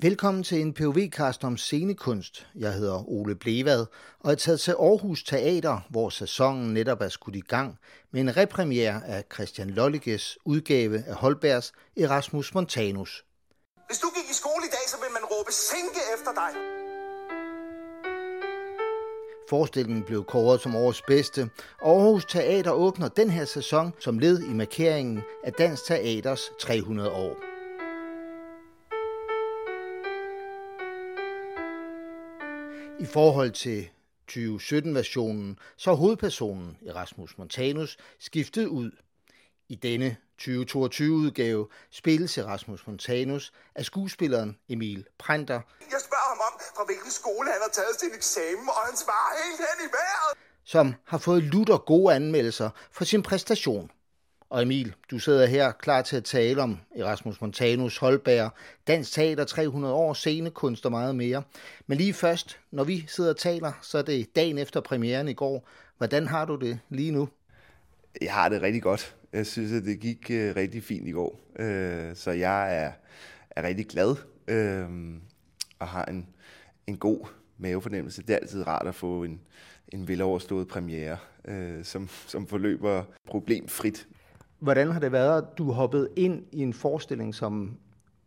Velkommen til en POV-kast om scenekunst. Jeg hedder Ole Blevad og er taget til Aarhus Teater, hvor sæsonen netop er skudt i gang med en repremiere af Christian Lolliges udgave af Holbergs Erasmus Montanus. Hvis du gik i skole i dag, så vil man råbe sænke efter dig. Forestillingen blev kåret som årets bedste, og Aarhus Teater åbner den her sæson som led i markeringen af Dansk Teaters 300 år. I forhold til 2017-versionen, så er hovedpersonen Erasmus Montanus skiftet ud. I denne 2022-udgave spilles Erasmus Montanus af skuespilleren Emil Prenter. Jeg spørger ham om, fra hvilken skole han har taget sin eksamen, og han svarer helt hen i vejret. som har fået lutter gode anmeldelser for sin præstation. Og Emil, du sidder her klar til at tale om Erasmus Montanus, Holberg, Dansk Teater 300 år, scenekunst og meget mere. Men lige først, når vi sidder og taler, så er det dagen efter premieren i går. Hvordan har du det lige nu? Jeg har det rigtig godt. Jeg synes, at det gik uh, rigtig fint i går. Uh, så jeg er, er rigtig glad uh, og har en, en god mavefornemmelse. Det er altid rart at få en, en veloverstået premiere, øh, som, som forløber problemfrit. Hvordan har det været, at du hoppede ind i en forestilling, som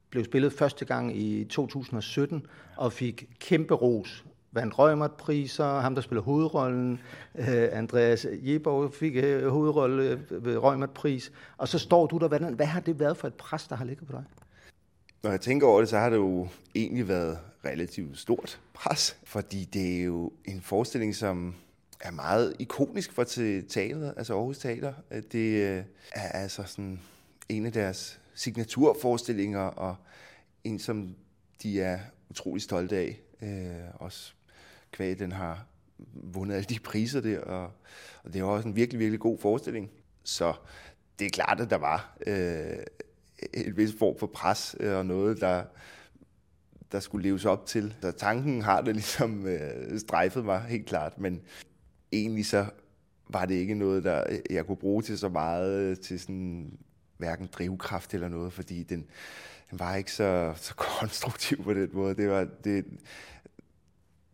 blev spillet første gang i 2017 og fik kæmpe ros? Vandt Rømert-priser, ham der spiller hovedrollen, øh, Andreas Jeborg fik øh, hovedrolle ved Rømert-pris, og så står du der. Hvordan, hvad har det været for et pres, der har ligget på dig? Når jeg tænker over det, så har det jo egentlig været relativt stort pres, fordi det er jo en forestilling, som er meget ikonisk for te- teateret, altså Aarhus Teater. Øh, det øh, er altså sådan en af deres signaturforestillinger, og en, som de er utrolig stolte af. Øh, også kvæg, den har vundet alle de priser der, og, og det er også en virkelig, virkelig god forestilling. Så det er klart, at der var øh, et vis form for pres øh, og noget, der, der skulle leves op til. Så tanken har det ligesom øh, strejfet mig helt klart, men egentlig så var det ikke noget, der øh, jeg kunne bruge til så meget øh, til sådan hverken drivkraft eller noget, fordi den, den var ikke så, så konstruktiv på den måde. Det var, det,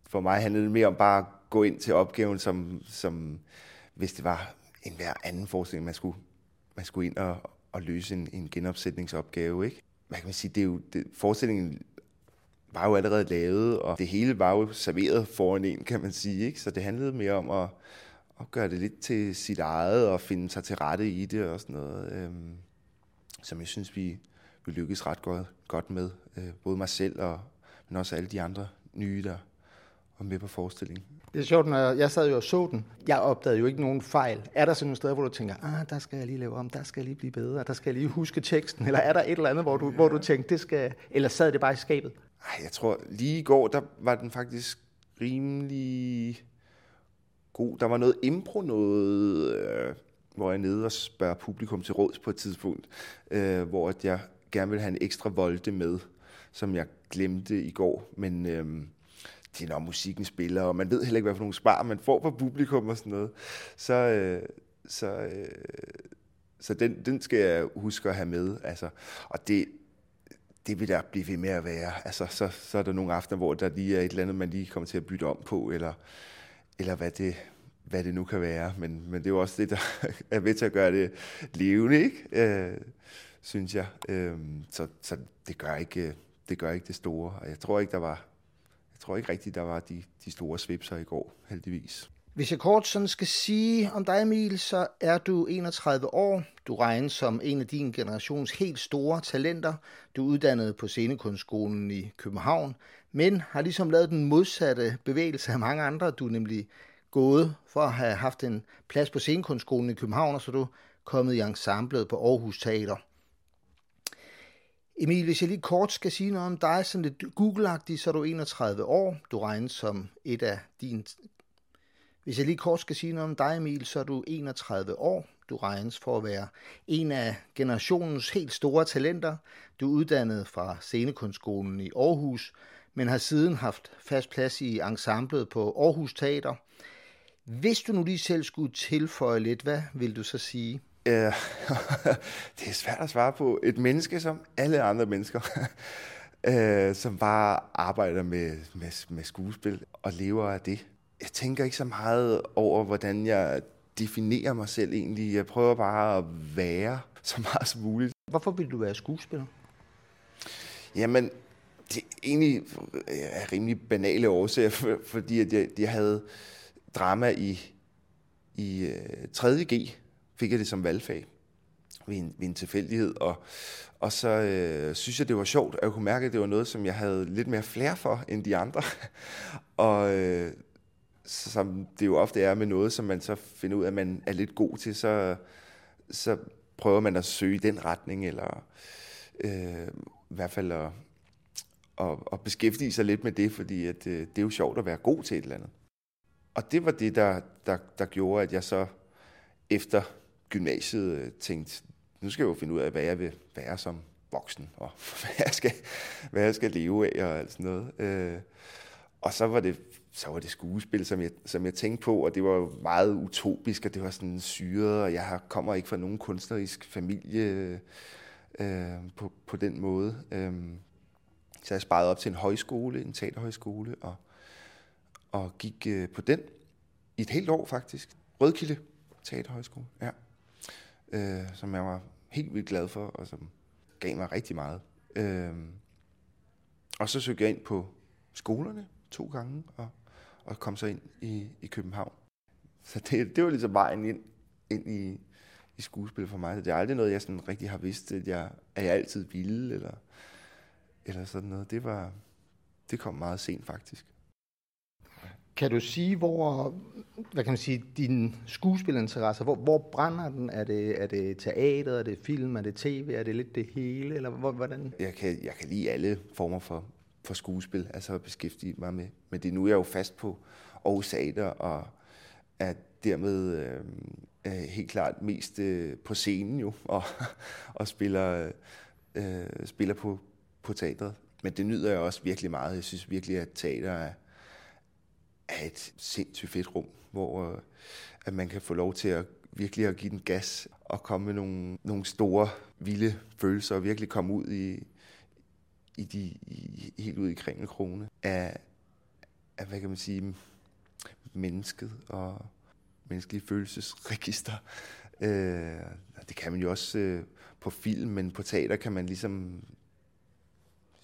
for mig handlede det mere om bare at gå ind til opgaven, som, som hvis det var en hver anden forestilling, man skulle, man skulle ind og, og løse en, en genopsætningsopgave. Ikke? Hvad kan man sige? Det er jo, det, forestillingen var jo allerede lavet, og det hele var jo serveret foran en, kan man sige. Ikke? Så det handlede mere om at, at gøre det lidt til sit eget, og finde sig til rette i det og sådan noget, øhm, som jeg synes, vi, vi lykkedes ret godt, godt med. Øh, både mig selv, og, men også alle de andre nye, der var med på forestillingen. Det er sjovt, når jeg, sad jo og så den. Jeg opdagede jo ikke nogen fejl. Er der sådan nogle steder, hvor du tænker, ah, der skal jeg lige lave om, der skal jeg lige blive bedre, der skal jeg lige huske teksten, eller er der et eller andet, hvor du, hvor du tænkte, det skal, eller sad det bare i skabet? Ej, jeg tror, lige i går, der var den faktisk rimelig god. Der var noget impro, noget, øh, hvor jeg er nede og spørger publikum til råds på et tidspunkt, øh, hvor at jeg gerne vil have en ekstra volde med, som jeg glemte i går, men øh, det er når musikken spiller, og man ved heller ikke, hvad for nogle spar man får fra publikum og sådan noget. Så, øh, så, øh, så den, den skal jeg huske at have med. Altså, og det, det vil der blive ved med at være. Altså, så, så er der nogle aftener, hvor der lige er et eller andet, man lige kommer til at bytte om på, eller, eller hvad, det, hvad det nu kan være. Men, men det er jo også det, der er ved til at gøre det levende, ikke? Øh, synes jeg. Øh, så så det, gør ikke, det gør ikke det store. Og jeg tror ikke, der var, jeg tror ikke rigtigt, der var de, de store svipser i går, heldigvis. Hvis jeg kort sådan skal sige om dig, Emil, så er du 31 år. Du regnes som en af din generations helt store talenter. Du er uddannet på Scenekunstskolen i København, men har ligesom lavet den modsatte bevægelse af mange andre. Du er nemlig gået for at have haft en plads på Scenekunstskolen i København, og så er du kommet i ensemblet på Aarhus Teater. Emil, hvis jeg lige kort skal sige noget om dig, sådan lidt google så er du 31 år. Du regnes som et af din... hvis jeg lige kort skal sige noget om dig, Emil, så er du 31 år. Du regnes for at være en af generationens helt store talenter. Du er uddannet fra Scenekunstskolen i Aarhus, men har siden haft fast plads i ensemblet på Aarhus Teater. Hvis du nu lige selv skulle tilføje lidt, hvad vil du så sige? Det er svært at svare på. Et menneske som alle andre mennesker. Øh, som bare arbejder med, med, med skuespil og lever af det. Jeg tænker ikke så meget over, hvordan jeg definerer mig selv egentlig. Jeg prøver bare at være så meget som muligt. Hvorfor vil du være skuespiller? Jamen, det er egentlig er rimelig banale årsager, for, fordi at jeg, jeg havde drama i, i 3.G, fik jeg det som valgfag ved en, ved en tilfældighed, og, og så øh, synes jeg, det var sjovt, at jeg kunne mærke, at det var noget, som jeg havde lidt mere flere for end de andre. og øh, som det jo ofte er med noget, som man så finder ud af, at man er lidt god til, så, så prøver man at søge i den retning, eller øh, i hvert fald at, at, at beskæftige sig lidt med det, fordi at, øh, det er jo sjovt at være god til et eller andet. Og det var det, der, der, der gjorde, at jeg så efter gymnasiet øh, tænkte, nu skal jeg jo finde ud af, hvad jeg vil være som voksen, og hvad jeg skal, hvad jeg skal leve af, og alt sådan noget. Øh, og så var det, så var det skuespil, som jeg, som jeg tænkte på, og det var meget utopisk, og det var sådan syret, og jeg kommer ikke fra nogen kunstnerisk familie øh, på, på den måde. Øh, så jeg sparede op til en højskole, en teaterhøjskole, og, og gik øh, på den i et helt år faktisk. Rødkilde Teaterhøjskole, ja. Øh, som jeg var helt vildt glad for, og som gav mig rigtig meget. Øh, og så søgte jeg ind på skolerne to gange, og, og kom så ind i, i København. Så det, det var ligesom vejen ind, ind i, i skuespil for mig. Det er aldrig noget, jeg sådan rigtig har vidst, at jeg, at jeg altid ville, eller, eller sådan noget. Det, var, det kom meget sent faktisk. Kan du sige, hvor, hvad kan man sige, din skuespilinteresse, hvor, hvor brænder den? Er det, er det teater, er det film, er det tv, er det lidt det hele, eller hvor, hvordan? Jeg kan, jeg kan lide alle former for, for skuespil, altså at beskæftige mig med, med det. Nu er jeg jo fast på Aarhus Teater, og er dermed øh, helt klart mest øh, på scenen jo, og, og spiller, øh, spiller på, på teatret. Men det nyder jeg også virkelig meget. Jeg synes virkelig, at teater er, er et sindssygt fedt rum, hvor øh, at man kan få lov til at virkelig at give den gas og komme med nogle, nogle store, vilde følelser og virkelig komme ud i, i de, i, helt ud i kringelkrone af, af, hvad kan man sige, mennesket og menneskelige følelsesregister. Øh, det kan man jo også øh, på film, men på teater kan man ligesom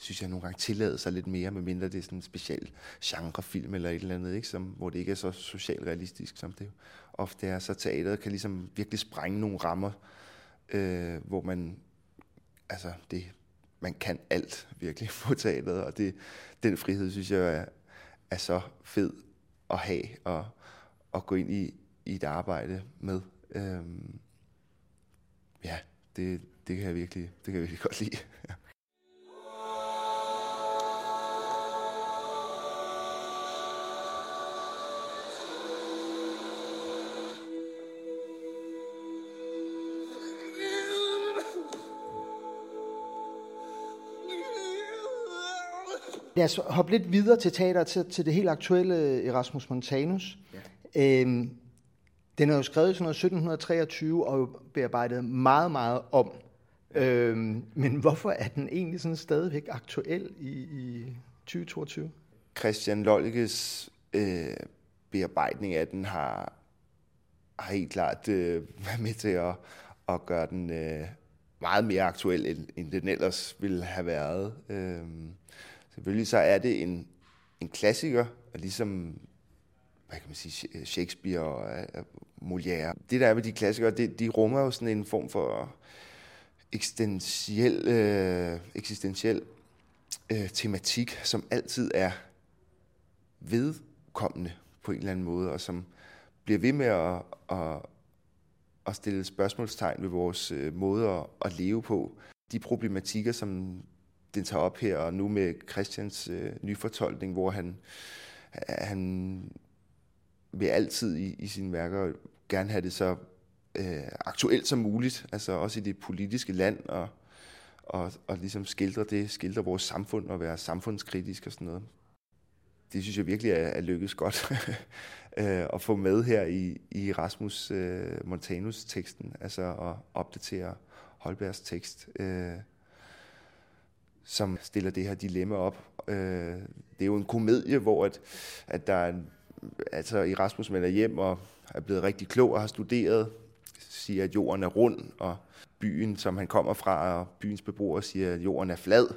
synes jeg nogle gange tillade sig lidt mere, medmindre det er sådan en speciel genrefilm eller et eller andet, ikke? Som, hvor det ikke er så socialrealistisk, som det ofte er. Så teateret kan ligesom virkelig sprænge nogle rammer, øh, hvor man, altså det, man kan alt virkelig på teateret, og det, den frihed synes jeg er, er så fed at have og, og gå ind i, i et arbejde med. Øhm, ja, det, det kan jeg virkelig, det kan jeg virkelig godt lide. Lad os hoppe lidt videre til teater, til, til det helt aktuelle Erasmus Montanus. Ja. Øhm, den er jo skrevet i sådan noget 1723 og bearbejdet meget, meget om. Øhm, men hvorfor er den egentlig sådan stadigvæk aktuel i, i 2022? Christian Lollikes øh, bearbejdning af den har, har helt klart øh, været med til at, at gøre den øh, meget mere aktuel, end, end den ellers ville have været. Øh, Selvfølgelig så er det en, en klassiker, ligesom hvad kan man sige, øh, Shakespeare og øh, øh, Molière. Det der er med de klassikere, det, de rummer jo sådan en form for eksistentiel, øh, eksistentiel øh, tematik, som altid er vedkommende på en eller anden måde, og som bliver ved med at, at, at stille spørgsmålstegn ved vores øh, måde at, at leve på. De problematikker, som den tager op her, og nu med Christians øh, nyfortolkning, hvor han, han vil altid i, i sine værker gerne have det så øh, aktuelt som muligt, altså også i det politiske land, og, og, og ligesom skildre det, skildre vores samfund og være samfundskritisk og sådan noget. Det synes jeg virkelig er, er lykkedes godt øh, at få med her i, i Rasmus øh, Montanus teksten, altså at opdatere Holbergs tekst. Øh, som stiller det her dilemma op. Øh, det er jo en komedie, hvor at, at der er, en, altså Erasmus vender hjem og er blevet rigtig klog og har studeret, siger, at jorden er rund, og byen, som han kommer fra, og byens beboere siger, at jorden er flad,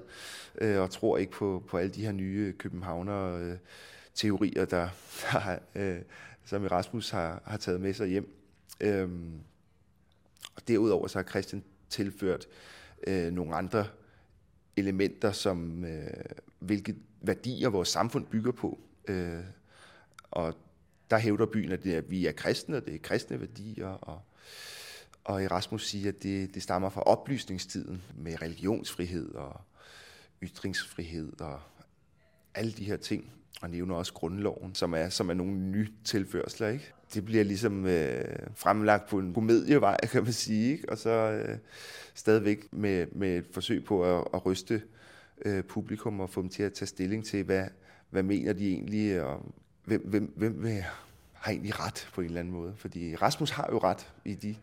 øh, og tror ikke på, på alle de her nye københavner øh, teorier, der, der øh, som Erasmus har, har taget med sig hjem. Øhm, og derudover så har Christian tilført øh, nogle andre elementer, som øh, hvilke værdier vores samfund bygger på. Øh, og der hævder byen, at, det at vi er kristne, og det er kristne værdier, og, og Erasmus siger, at det, det stammer fra oplysningstiden med religionsfrihed og ytringsfrihed og alle de her ting, og nævner også grundloven, som er, som er nogle nye tilførsler. Ikke? Det bliver ligesom øh, fremlagt på en komedievej, kan man sige, ikke? og så øh, stadigvæk med, med et forsøg på at, at ryste øh, publikum og få dem til at tage stilling til, hvad, hvad mener de egentlig, og hvem, hvem, hvem vil, har egentlig ret på en eller anden måde. Fordi Rasmus har jo ret i de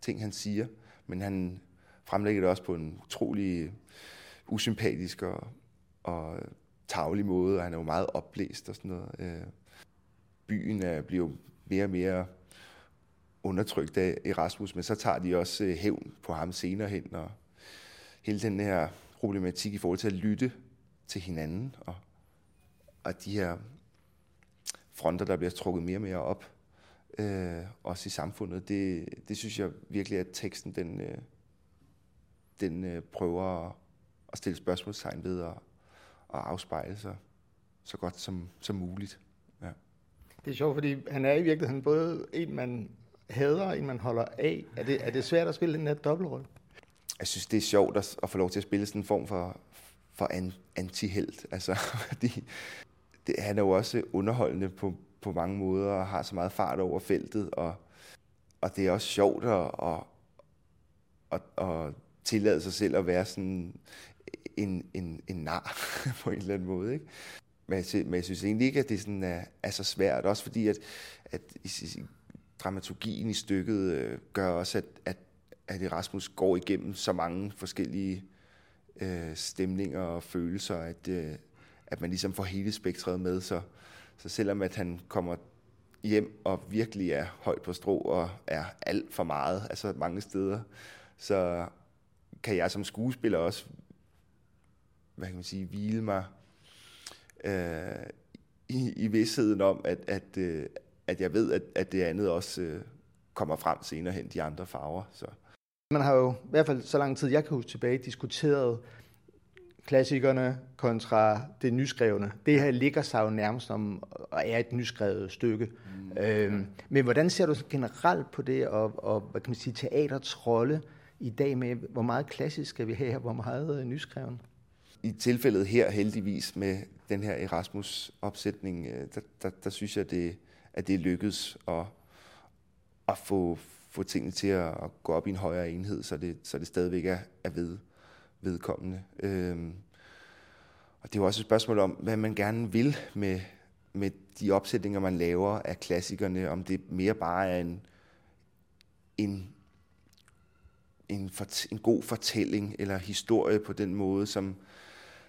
ting, han siger, men han fremlægger det også på en utrolig øh, usympatisk og, og tavlig måde, og han er jo meget opblæst og sådan noget. Øh, byen er, bliver jo mere og mere undertrykt af Erasmus, men så tager de også øh, hævn på ham senere hen, og hele den her problematik i forhold til at lytte til hinanden, og, og de her fronter, der bliver trukket mere og mere op, øh, også i samfundet, det, det synes jeg virkelig, at teksten den, øh, den øh, prøver at, at stille spørgsmålstegn ved og, og afspejle sig så godt som, som muligt. Ja. Det er sjovt, fordi han er i virkeligheden både en, man hader, og en, man holder af. Er det, er det svært at spille den her dobbeltrolle? Jeg synes, det er sjovt at, at få lov til at spille sådan en form for, for an, anti-held. Altså, fordi det, han er jo også underholdende på, på mange måder, og har så meget fart over feltet, og, og det er også sjovt at, at, at, at tillade sig selv at være sådan en, en, en nar på en eller anden måde. Ikke? Men, jeg, men jeg synes egentlig ikke, at det sådan er, er så svært, også fordi at, at i, i, dramaturgien i stykket øh, gør også, at, at, at Erasmus går igennem så mange forskellige øh, stemninger og følelser, at, øh, at man ligesom får hele spektret med. Så, så selvom at han kommer hjem og virkelig er højt på strå og er alt for meget, altså mange steder, så kan jeg som skuespiller også hvad kan man sige, hvile mig øh, i, i vidsheden om, at, at, øh, at jeg ved, at, at det andet også øh, kommer frem senere hen, de andre farver. Så. Man har jo i hvert fald så lang tid, jeg kan huske tilbage, diskuteret klassikerne kontra det nyskrevne. Det her ligger sig jo nærmest om og er et nyskrevet stykke. Mm. Øhm, men hvordan ser du generelt på det, og, og hvad kan man sige, teaterets rolle i dag med, hvor meget klassisk skal vi have, og hvor meget øh, nyskreven? I tilfældet her heldigvis med den her Erasmus-opsætning, øh, der, der, der synes jeg, det, at det lykkedes at, at få, få tingene til at, at gå op i en højere enhed, så det, så det stadigvæk er, er ved, vedkommende. Øhm, og det er jo også et spørgsmål om, hvad man gerne vil med, med de opsætninger, man laver af klassikerne, om det mere bare er en, en, en, fort, en god fortælling eller historie på den måde, som,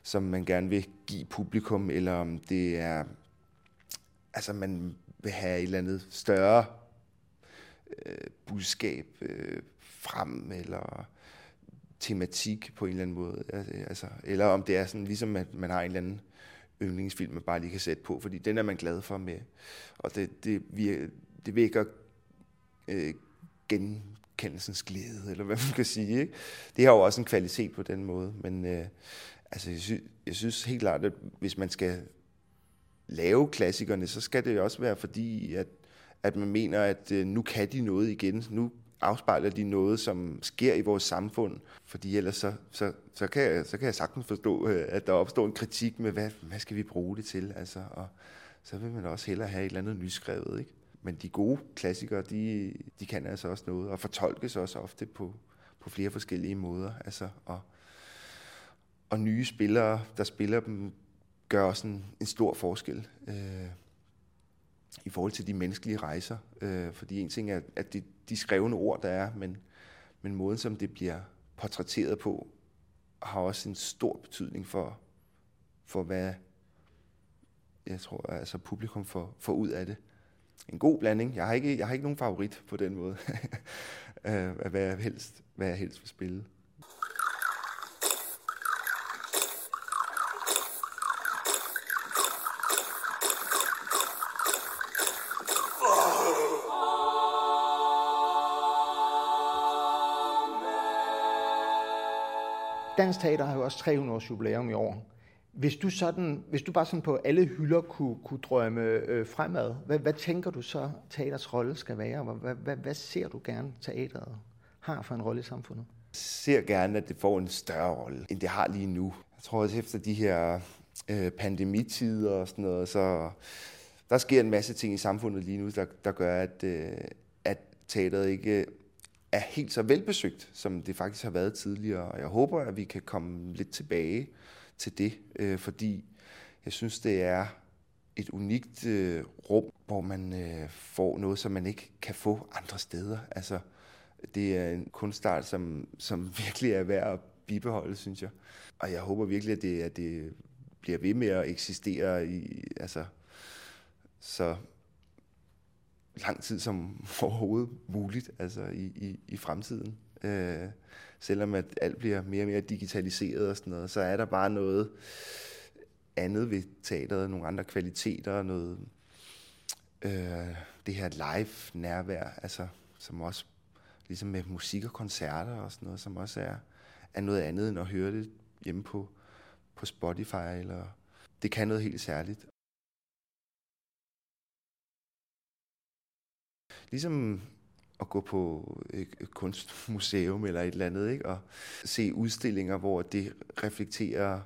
som man gerne vil give publikum, eller om det er, altså man vil have et eller andet større øh, budskab øh, frem, eller tematik på en eller anden måde. Altså, eller om det er sådan, ligesom at man har en eller anden yndlingsfilm, man bare lige kan sætte på, fordi den er man glad for med. Og det, det, virker, det vækker øh, genkendelsens glæde, eller hvad man kan sige. Ikke? Det har jo også en kvalitet på den måde, men øh, altså, jeg, synes, jeg synes helt klart, at hvis man skal lave klassikerne, så skal det jo også være fordi, at, at man mener, at øh, nu kan de noget igen. Nu afspejler de noget, som sker i vores samfund. Fordi ellers så, så, så, kan, jeg, så kan jeg sagtens forstå, øh, at der opstår en kritik med, hvad, hvad skal vi bruge det til? Altså, og så vil man også hellere have et eller andet nyskrevet. Ikke? Men de gode klassikere, de, de kan altså også noget, og fortolkes også ofte på, på flere forskellige måder. Altså, og, og nye spillere, der spiller dem, gør også en, en stor forskel. Øh, i forhold til de menneskelige rejser. Øh, fordi en ting er, at det, de skrevne ord, der er, men, men måden, som det bliver portrætteret på, har også en stor betydning for, for hvad jeg tror, altså publikum får, får ud af det. En god blanding. Jeg har ikke, jeg har ikke nogen favorit på den måde, øh, hvad jeg helst, hvad jeg helst vil spille. Dansk Teater har jo også 300 års jubilæum i år. Hvis du, sådan, hvis du bare sådan på alle hylder kunne, kunne drømme øh, fremad, hvad, hvad tænker du så, teaters rolle skal være? Hvad, hvad, hvad ser du gerne, teateret har for en rolle i samfundet? Jeg ser gerne, at det får en større rolle, end det har lige nu. Jeg tror også efter de her øh, pandemitider og sådan noget, så der sker en masse ting i samfundet lige nu, der, der gør, at, øh, at teateret ikke er helt så velbesøgt, som det faktisk har været tidligere. Og jeg håber, at vi kan komme lidt tilbage til det, øh, fordi jeg synes, det er et unikt øh, rum, hvor man øh, får noget, som man ikke kan få andre steder. Altså, det er en kunstart, som, som virkelig er værd at bibeholde, synes jeg. Og jeg håber virkelig, at det, at det bliver ved med at eksistere i, altså, så lang tid som overhovedet muligt altså i, i, i fremtiden. Øh, selvom at alt bliver mere og mere digitaliseret og sådan noget, så er der bare noget andet ved teateret, nogle andre kvaliteter, og noget øh, det her live nærvær, altså som også ligesom med musik og koncerter og sådan noget, som også er, er noget andet end at høre det hjemme på, på Spotify, eller det kan noget helt særligt. Ligesom at gå på et kunstmuseum eller et eller andet, ikke? og se udstillinger, hvor det reflekterer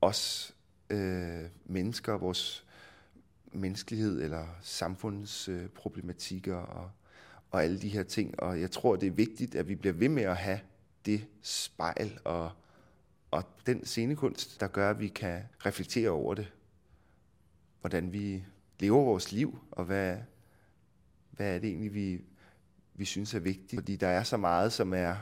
os øh, mennesker, vores menneskelighed eller samfundsproblematikker øh, og, og alle de her ting. Og jeg tror, det er vigtigt, at vi bliver ved med at have det spejl og, og den scenekunst, der gør, at vi kan reflektere over det. Hvordan vi lever vores liv, og hvad, hvad er det egentlig, vi, vi synes er vigtigt. Fordi der er så meget, som er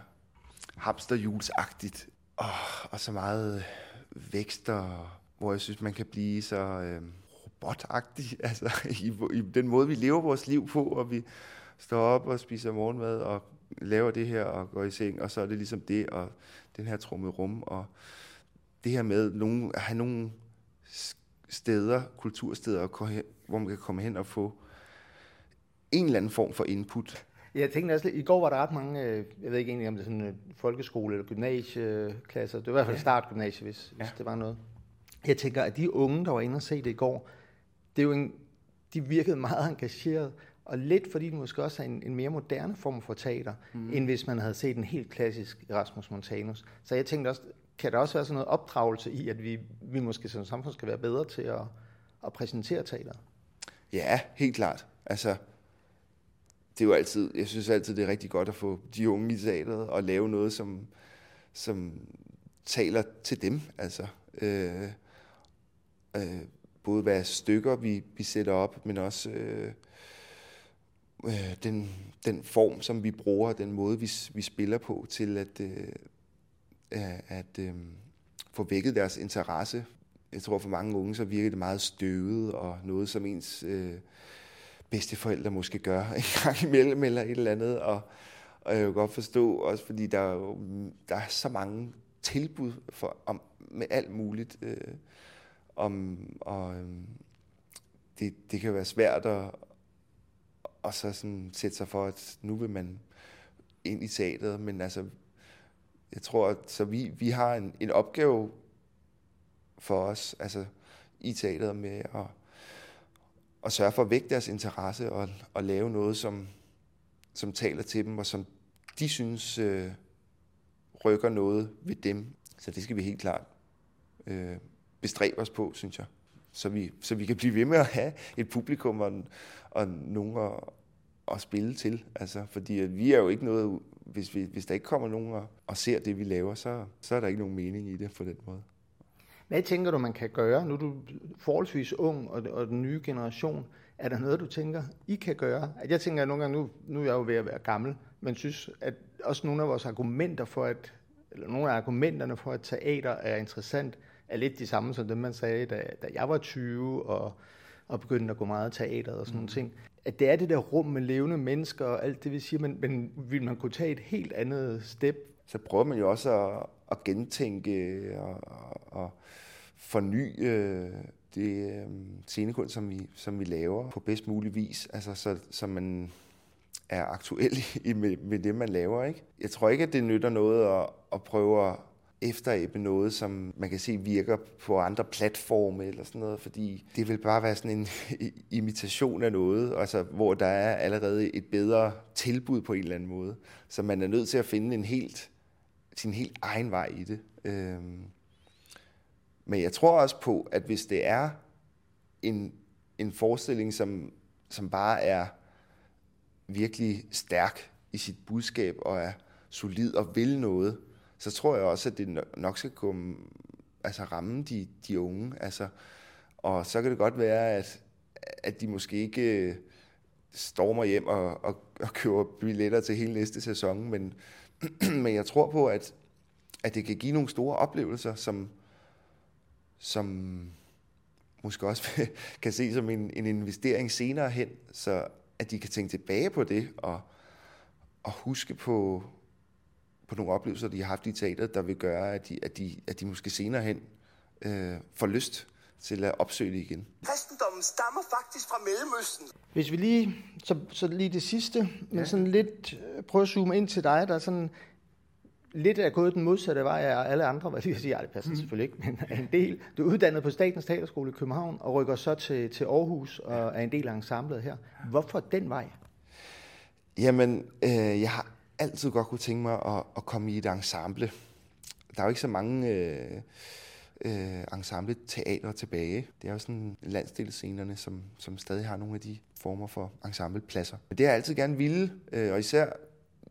hamsterhjulsagtigt, og, og så meget vækst, og, hvor jeg synes, man kan blive så øh, robotagtig, altså i, i den måde, vi lever vores liv på, og vi står op og spiser morgenmad, og laver det her, og går i seng, og så er det ligesom det, og den her trumme rum, og det her med nogle, at have nogle steder, kultursteder, hvor man kan komme hen og få en eller anden form for input. Jeg tænkte også, i går var der ret mange, øh, jeg ved ikke egentlig om det er sådan en øh, folkeskole eller gymnasieklasser, det var i hvert fald startgymnasie, hvis, ja. hvis det var noget. Jeg tænker, at de unge, der var inde og se det i går, det er jo en, de virkede meget engageret, og lidt fordi det måske også er en, en mere moderne form for teater, mm. end hvis man havde set en helt klassisk Erasmus Montanus. Så jeg tænkte også, kan der også være sådan noget opdragelse i, at vi, vi måske som samfund skal være bedre til at, at præsentere teater? Ja, helt klart. Altså, det er jo altid, jeg synes altid, det er rigtig godt at få de unge i teateret og lave noget, som, som taler til dem. Altså, øh, øh, både hvad stykker vi, vi sætter op, men også øh, øh, den, den form, som vi bruger, den måde, vi, vi spiller på, til at, øh, at øh, få vækket deres interesse. Jeg tror, for mange unge, så virker det meget støvet, og noget, som ens... Øh, bedsteforældre måske gør en gang imellem eller et eller andet. Og, og jeg kan godt forstå, også fordi der er, jo, der er så mange tilbud for, om, med alt muligt. Øh, om, og øh, det, det kan være svært at og så sådan sætte sig for, at nu vil man ind i teateret, men altså, jeg tror, at så vi, vi har en, en opgave for os, altså i teateret med at og sørge for at vække deres interesse og, og lave noget, som, som taler til dem, og som de synes øh, rykker noget ved dem. Så det skal vi helt klart øh, bestræbe os på, synes jeg. Så vi, så vi kan blive ved med at have et publikum og, og nogen at, at spille til. Altså, fordi at vi er jo ikke noget, hvis, vi, hvis der ikke kommer nogen og, og ser det, vi laver, så, så er der ikke nogen mening i det på den måde. Hvad tænker du, man kan gøre? Nu er du forholdsvis ung, og, og den nye generation. Er der noget, du tænker, I kan gøre? At jeg tænker at nogle gange, nu, nu er jeg jo ved at være gammel, men synes, at også nogle af vores argumenter for, at eller nogle af argumenterne for, at teater er interessant, er lidt de samme som dem, man sagde, da, da jeg var 20 og, og begyndte at gå meget teater og sådan mm. nogle ting. At det er det der rum med levende mennesker og alt det, vi siger, men, men vil man kunne tage et helt andet step? Så prøver man jo også at, at gentænke og, og, forny øh, det øh, scenekunst, som vi, som vi laver på bedst mulig vis, altså så, så man er aktuel i, med, med det, man laver. Ikke? Jeg tror ikke, at det nytter noget at, at prøve at efteræbe noget, som man kan se virker på andre platforme eller sådan noget, fordi det vil bare være sådan en imitation af noget, altså, hvor der er allerede et bedre tilbud på en eller anden måde. Så man er nødt til at finde en helt, sin helt egen vej i det. Øhm. Men jeg tror også på, at hvis det er en, en forestilling, som, som bare er virkelig stærk i sit budskab og er solid og vil noget, så tror jeg også, at det nok skal komme, altså ramme de, de unge. Altså, og så kan det godt være, at, at de måske ikke øh, stormer hjem og, og, og køber billetter til hele næste sæson, men, men jeg tror på, at, at det kan give nogle store oplevelser, som, som måske også kan se som en, en investering senere hen, så at de kan tænke tilbage på det og, og huske på, på nogle oplevelser, de har haft i teateret, der vil gøre, at de, at de, at de måske senere hen øh, får lyst til at opsøge det igen. Kristendommen stammer faktisk fra Mellemøsten. Hvis vi lige, så, så lige det sidste, men ja. sådan lidt øh, prøve at zoome ind til dig, der er sådan lidt er gået den modsatte vej af alle andre, hvad jeg sige, ja, det passer mm. selvfølgelig ikke, men er en del. Du er uddannet på Statens Teaterskole i København og rykker så til, til Aarhus og er en del af ensemblet her. Hvorfor den vej? Jamen, øh, jeg har altid godt kunne tænke mig at, at komme i et ensemble. Der er jo ikke så mange øh, øh, ensemble teater tilbage. Det er jo sådan landsdelsscenerne, som, som stadig har nogle af de former for ensemblepladser. Men det har jeg altid gerne ville, øh, og især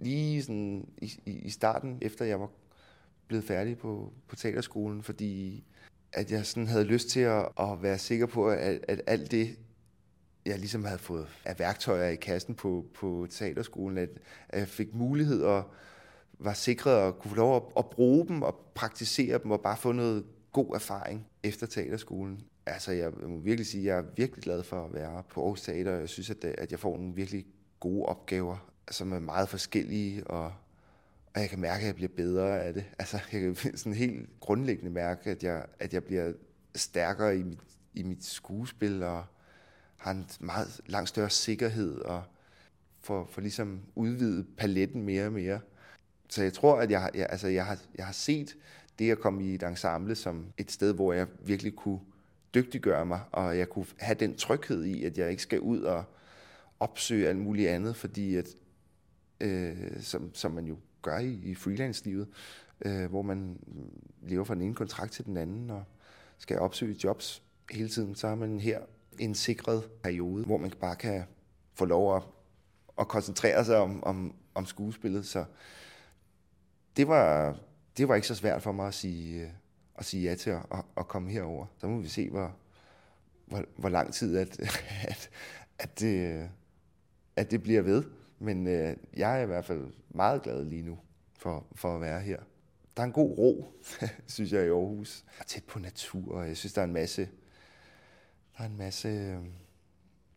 lige sådan i, i starten, efter jeg var blevet færdig på, på teaterskolen, fordi at jeg sådan havde lyst til at, at være sikker på, at, at alt det, jeg ligesom havde fået af værktøjer i kassen på, på teaterskolen, at, at jeg fik mulighed og var sikret at kunne få lov at, at bruge dem og praktisere dem og bare få noget god erfaring efter teaterskolen. Altså, jeg må virkelig sige, at jeg er virkelig glad for at være på Aarhus Teater. Jeg synes, at, at jeg får nogle virkelig gode opgaver Altså, som er meget forskellige, og, og jeg kan mærke, at jeg bliver bedre af det. Altså, jeg kan sådan helt grundlæggende mærke, at jeg, at jeg bliver stærkere i mit, i mit skuespil, og har en meget langt større sikkerhed, og får, får ligesom udvidet paletten mere og mere. Så jeg tror, at jeg, jeg, altså, jeg, har, jeg har set det at komme i et ensemble som et sted, hvor jeg virkelig kunne dygtiggøre mig, og jeg kunne have den tryghed i, at jeg ikke skal ud og opsøge alt muligt andet, fordi at øh, som, som man jo gør i, i freelance-livet, øh, hvor man lever fra den ene kontrakt til den anden og skal opsøge jobs hele tiden, så har man her en sikret periode, hvor man bare kan få lov at, at koncentrere sig om, om, om skuespillet. Så det var, det var ikke så svært for mig at sige, øh, at sige ja til at, at, at komme herover. Så må vi se, hvor, hvor, hvor lang tid at, at, at, det, at det bliver ved. Men øh, jeg er i hvert fald meget glad lige nu for, for at være her. Der er en god ro, synes jeg, i Aarhus. Jeg er tæt på natur, og jeg synes, der er en masse, der er en masse øh,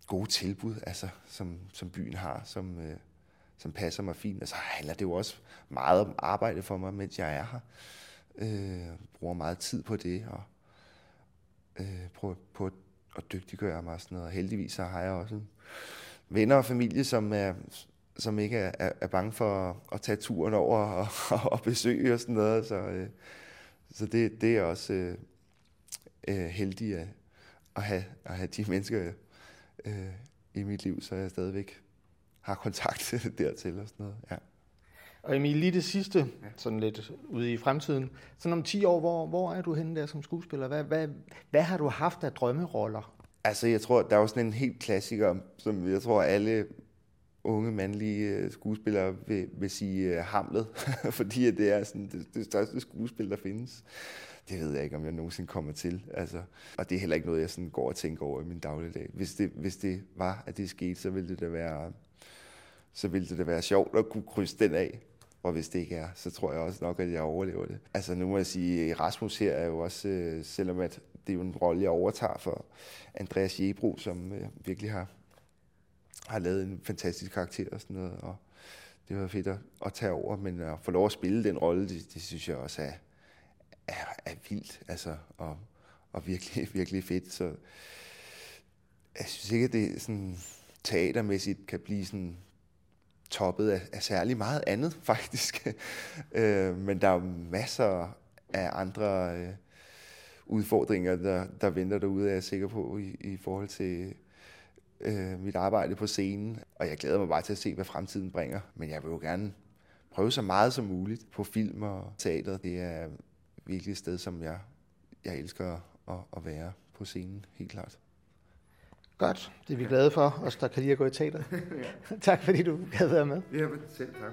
gode tilbud, altså, som, som byen har, som, øh, som passer mig fint. Og så handler det jo også meget om arbejde for mig, mens jeg er her. Øh, bruger meget tid på det, og øh, prøver på at dygtiggøre mig og sådan noget. Og heldigvis så har jeg også en venner og familie, som er, som ikke er, er bange for at tage turen over og, og besøge og sådan noget. Så, øh, så det, det er også øh, øh, heldig at, at, have, at have de mennesker øh, i mit liv, så jeg stadigvæk har kontakt dertil og sådan noget. Ja. Og Emil, lige det sidste, sådan lidt ude i fremtiden. Sådan om 10 år, hvor, hvor er du henne der som skuespiller? Hvad, hvad, hvad har du haft af drømmeroller? Altså, jeg tror, der er jo sådan en helt klassiker, som jeg tror, alle unge mandlige øh, skuespillere vil, vil sige uh, Hamlet, fordi det er sådan det, det største skuespil, der findes. Det ved jeg ikke, om jeg nogensinde kommer til. Altså, og det er heller ikke noget, jeg sådan går og tænker over i min dagligdag. Hvis det, hvis det var, at det skete, så ville det da være, så ville det da være sjovt at kunne krydse den af. Og hvis det ikke er, så tror jeg også nok, at jeg overlever det. Altså nu må jeg sige, Rasmus her er jo også, øh, selvom at det er jo en rolle, jeg overtager for Andreas Jebro, som øh, virkelig har, har lavet en fantastisk karakter og sådan noget. Og det var fedt at, at tage over, men at få lov at spille den rolle, det, det synes jeg også er, er, er vildt. Altså, og, og virkelig, virkelig fedt. Så jeg synes ikke, at det sådan teatermæssigt kan blive sådan toppet af, af særlig meget andet, faktisk. øh, men der er jo masser af andre øh, udfordringer, der, der venter derude, er jeg sikker på, i, i forhold til øh, mit arbejde på scenen. Og jeg glæder mig bare til at se, hvad fremtiden bringer. Men jeg vil jo gerne prøve så meget som muligt på film og teater. Det er virkelig et sted, som jeg, jeg elsker at, at være på scenen, helt klart. Godt, det er vi glade for, os der kan lide at gå i teater. tak fordi du havde været med. Ja, selv tak.